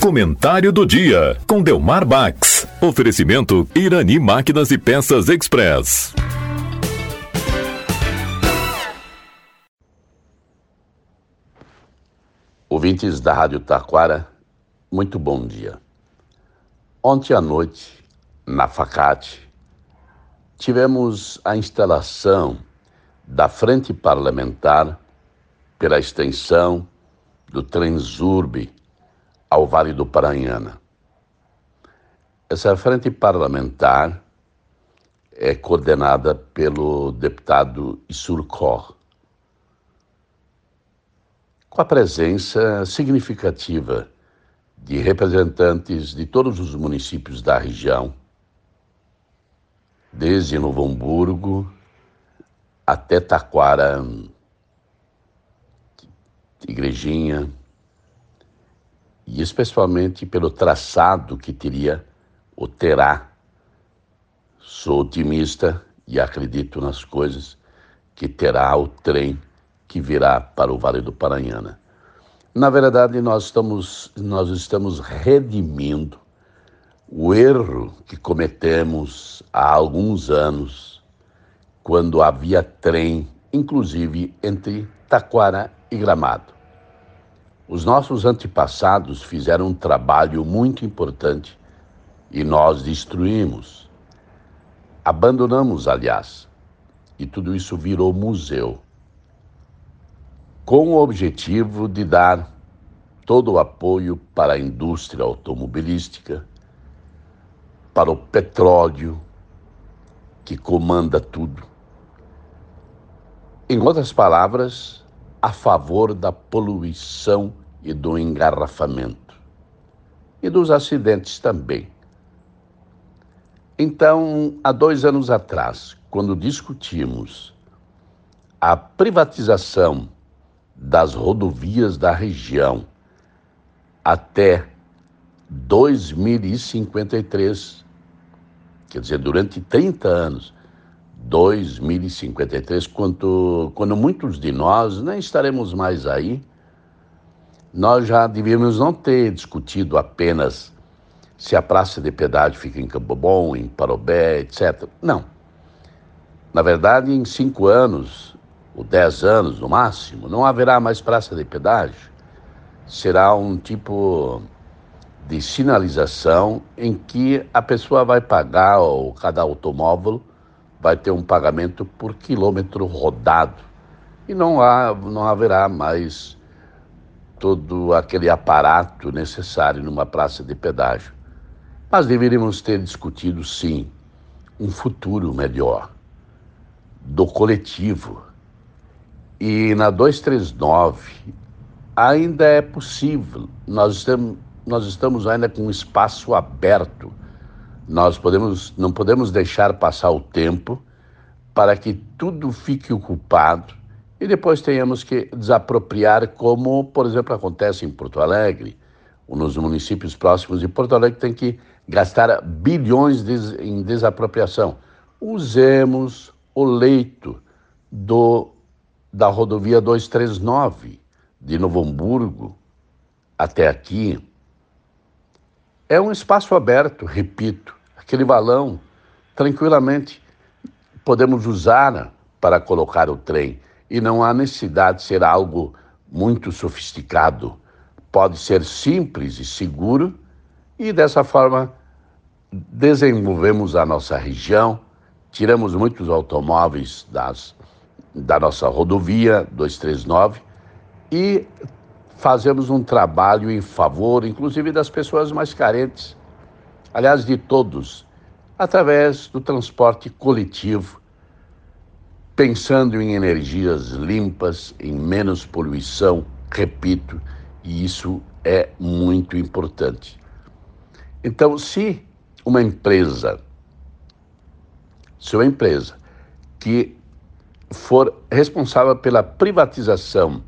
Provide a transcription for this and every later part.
Comentário do dia com Delmar Bax. Oferecimento Irani Máquinas e Peças Express. Ouvintes da Rádio Taquara, muito bom dia. Ontem à noite, na Facate, tivemos a instalação da Frente Parlamentar pela extensão do Transurbe ao Vale do Paranhana. Essa frente parlamentar é coordenada pelo deputado Isurcor, com a presença significativa de representantes de todos os municípios da região, desde Novo Hamburgo até Taquara, Igrejinha, e especialmente pelo traçado que teria ou terá. Sou otimista e acredito nas coisas que terá o trem que virá para o Vale do Paranhana. Na verdade, nós estamos, nós estamos redimindo o erro que cometemos há alguns anos, quando havia trem, inclusive entre Taquara e Gramado. Os nossos antepassados fizeram um trabalho muito importante e nós destruímos. Abandonamos, aliás, e tudo isso virou museu. Com o objetivo de dar todo o apoio para a indústria automobilística, para o petróleo, que comanda tudo. Em outras palavras, a favor da poluição e do engarrafamento e dos acidentes também. Então, há dois anos atrás, quando discutimos a privatização das rodovias da região até 2053, quer dizer, durante 30 anos, 2053, quando, quando muitos de nós nem estaremos mais aí, nós já devíamos não ter discutido apenas se a praça de pedágio fica em Campo Bom, em Parobé, etc. Não. Na verdade, em cinco anos, ou dez anos no máximo, não haverá mais praça de pedágio. Será um tipo de sinalização em que a pessoa vai pagar, ou cada automóvel vai ter um pagamento por quilômetro rodado. E não, há, não haverá mais todo aquele aparato necessário numa praça de pedágio. Mas deveríamos ter discutido, sim, um futuro melhor do coletivo. E na 239 ainda é possível, nós estamos, nós estamos ainda com um espaço aberto nós podemos, não podemos deixar passar o tempo para que tudo fique ocupado e depois tenhamos que desapropriar, como, por exemplo, acontece em Porto Alegre, nos municípios próximos de Porto Alegre, tem que gastar bilhões de, em desapropriação. Usemos o leito do, da rodovia 239 de Novo Hamburgo até aqui. É um espaço aberto, repito, aquele balão, tranquilamente podemos usar para colocar o trem e não há necessidade de ser algo muito sofisticado. Pode ser simples e seguro e dessa forma desenvolvemos a nossa região, tiramos muitos automóveis das, da nossa rodovia 239 e fazemos um trabalho em favor, inclusive das pessoas mais carentes, aliás, de todos, através do transporte coletivo, pensando em energias limpas, em menos poluição, repito, e isso é muito importante. Então, se uma empresa, se uma empresa que for responsável pela privatização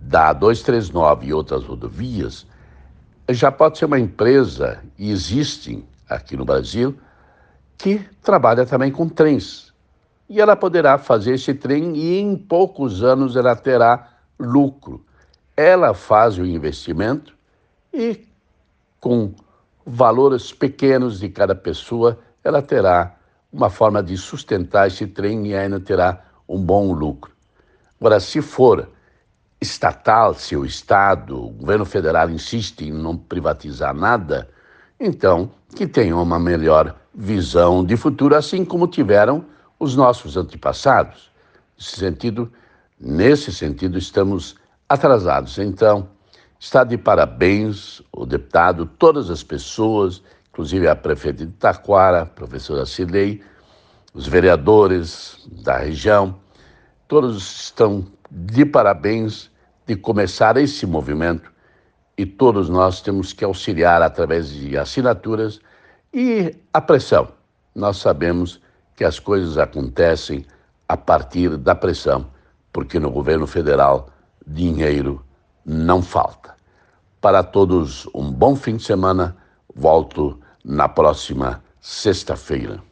da 239 e outras rodovias, já pode ser uma empresa, e existem aqui no Brasil, que trabalha também com trens. E ela poderá fazer esse trem e em poucos anos ela terá lucro. ela faz o investimento e com valores pequenos de cada pessoa, ela terá uma forma de sustentar esse trem e ainda terá um bom lucro. Agora, se for estatal, se o Estado, o governo federal insiste em não privatizar nada, então que tenham uma melhor visão de futuro, assim como tiveram os nossos antepassados. Nesse sentido, nesse sentido estamos atrasados. Então, está de parabéns o deputado, todas as pessoas, inclusive a prefeita de Taquara, a professora Cilei, os vereadores da região, todos estão de parabéns de começar esse movimento e todos nós temos que auxiliar através de assinaturas e a pressão. Nós sabemos que as coisas acontecem a partir da pressão, porque no governo federal dinheiro não falta. Para todos, um bom fim de semana. Volto na próxima sexta-feira.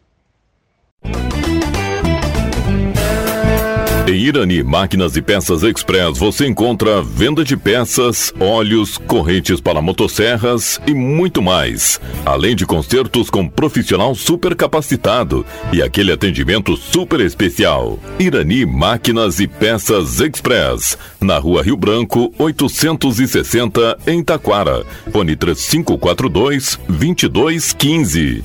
Em Irani Máquinas e Peças Express você encontra venda de peças, óleos, correntes para motosserras e muito mais. Além de consertos com profissional super capacitado e aquele atendimento super especial. Irani Máquinas e Peças Express, na Rua Rio Branco, 860 em Taquara. Fone 3542 2215.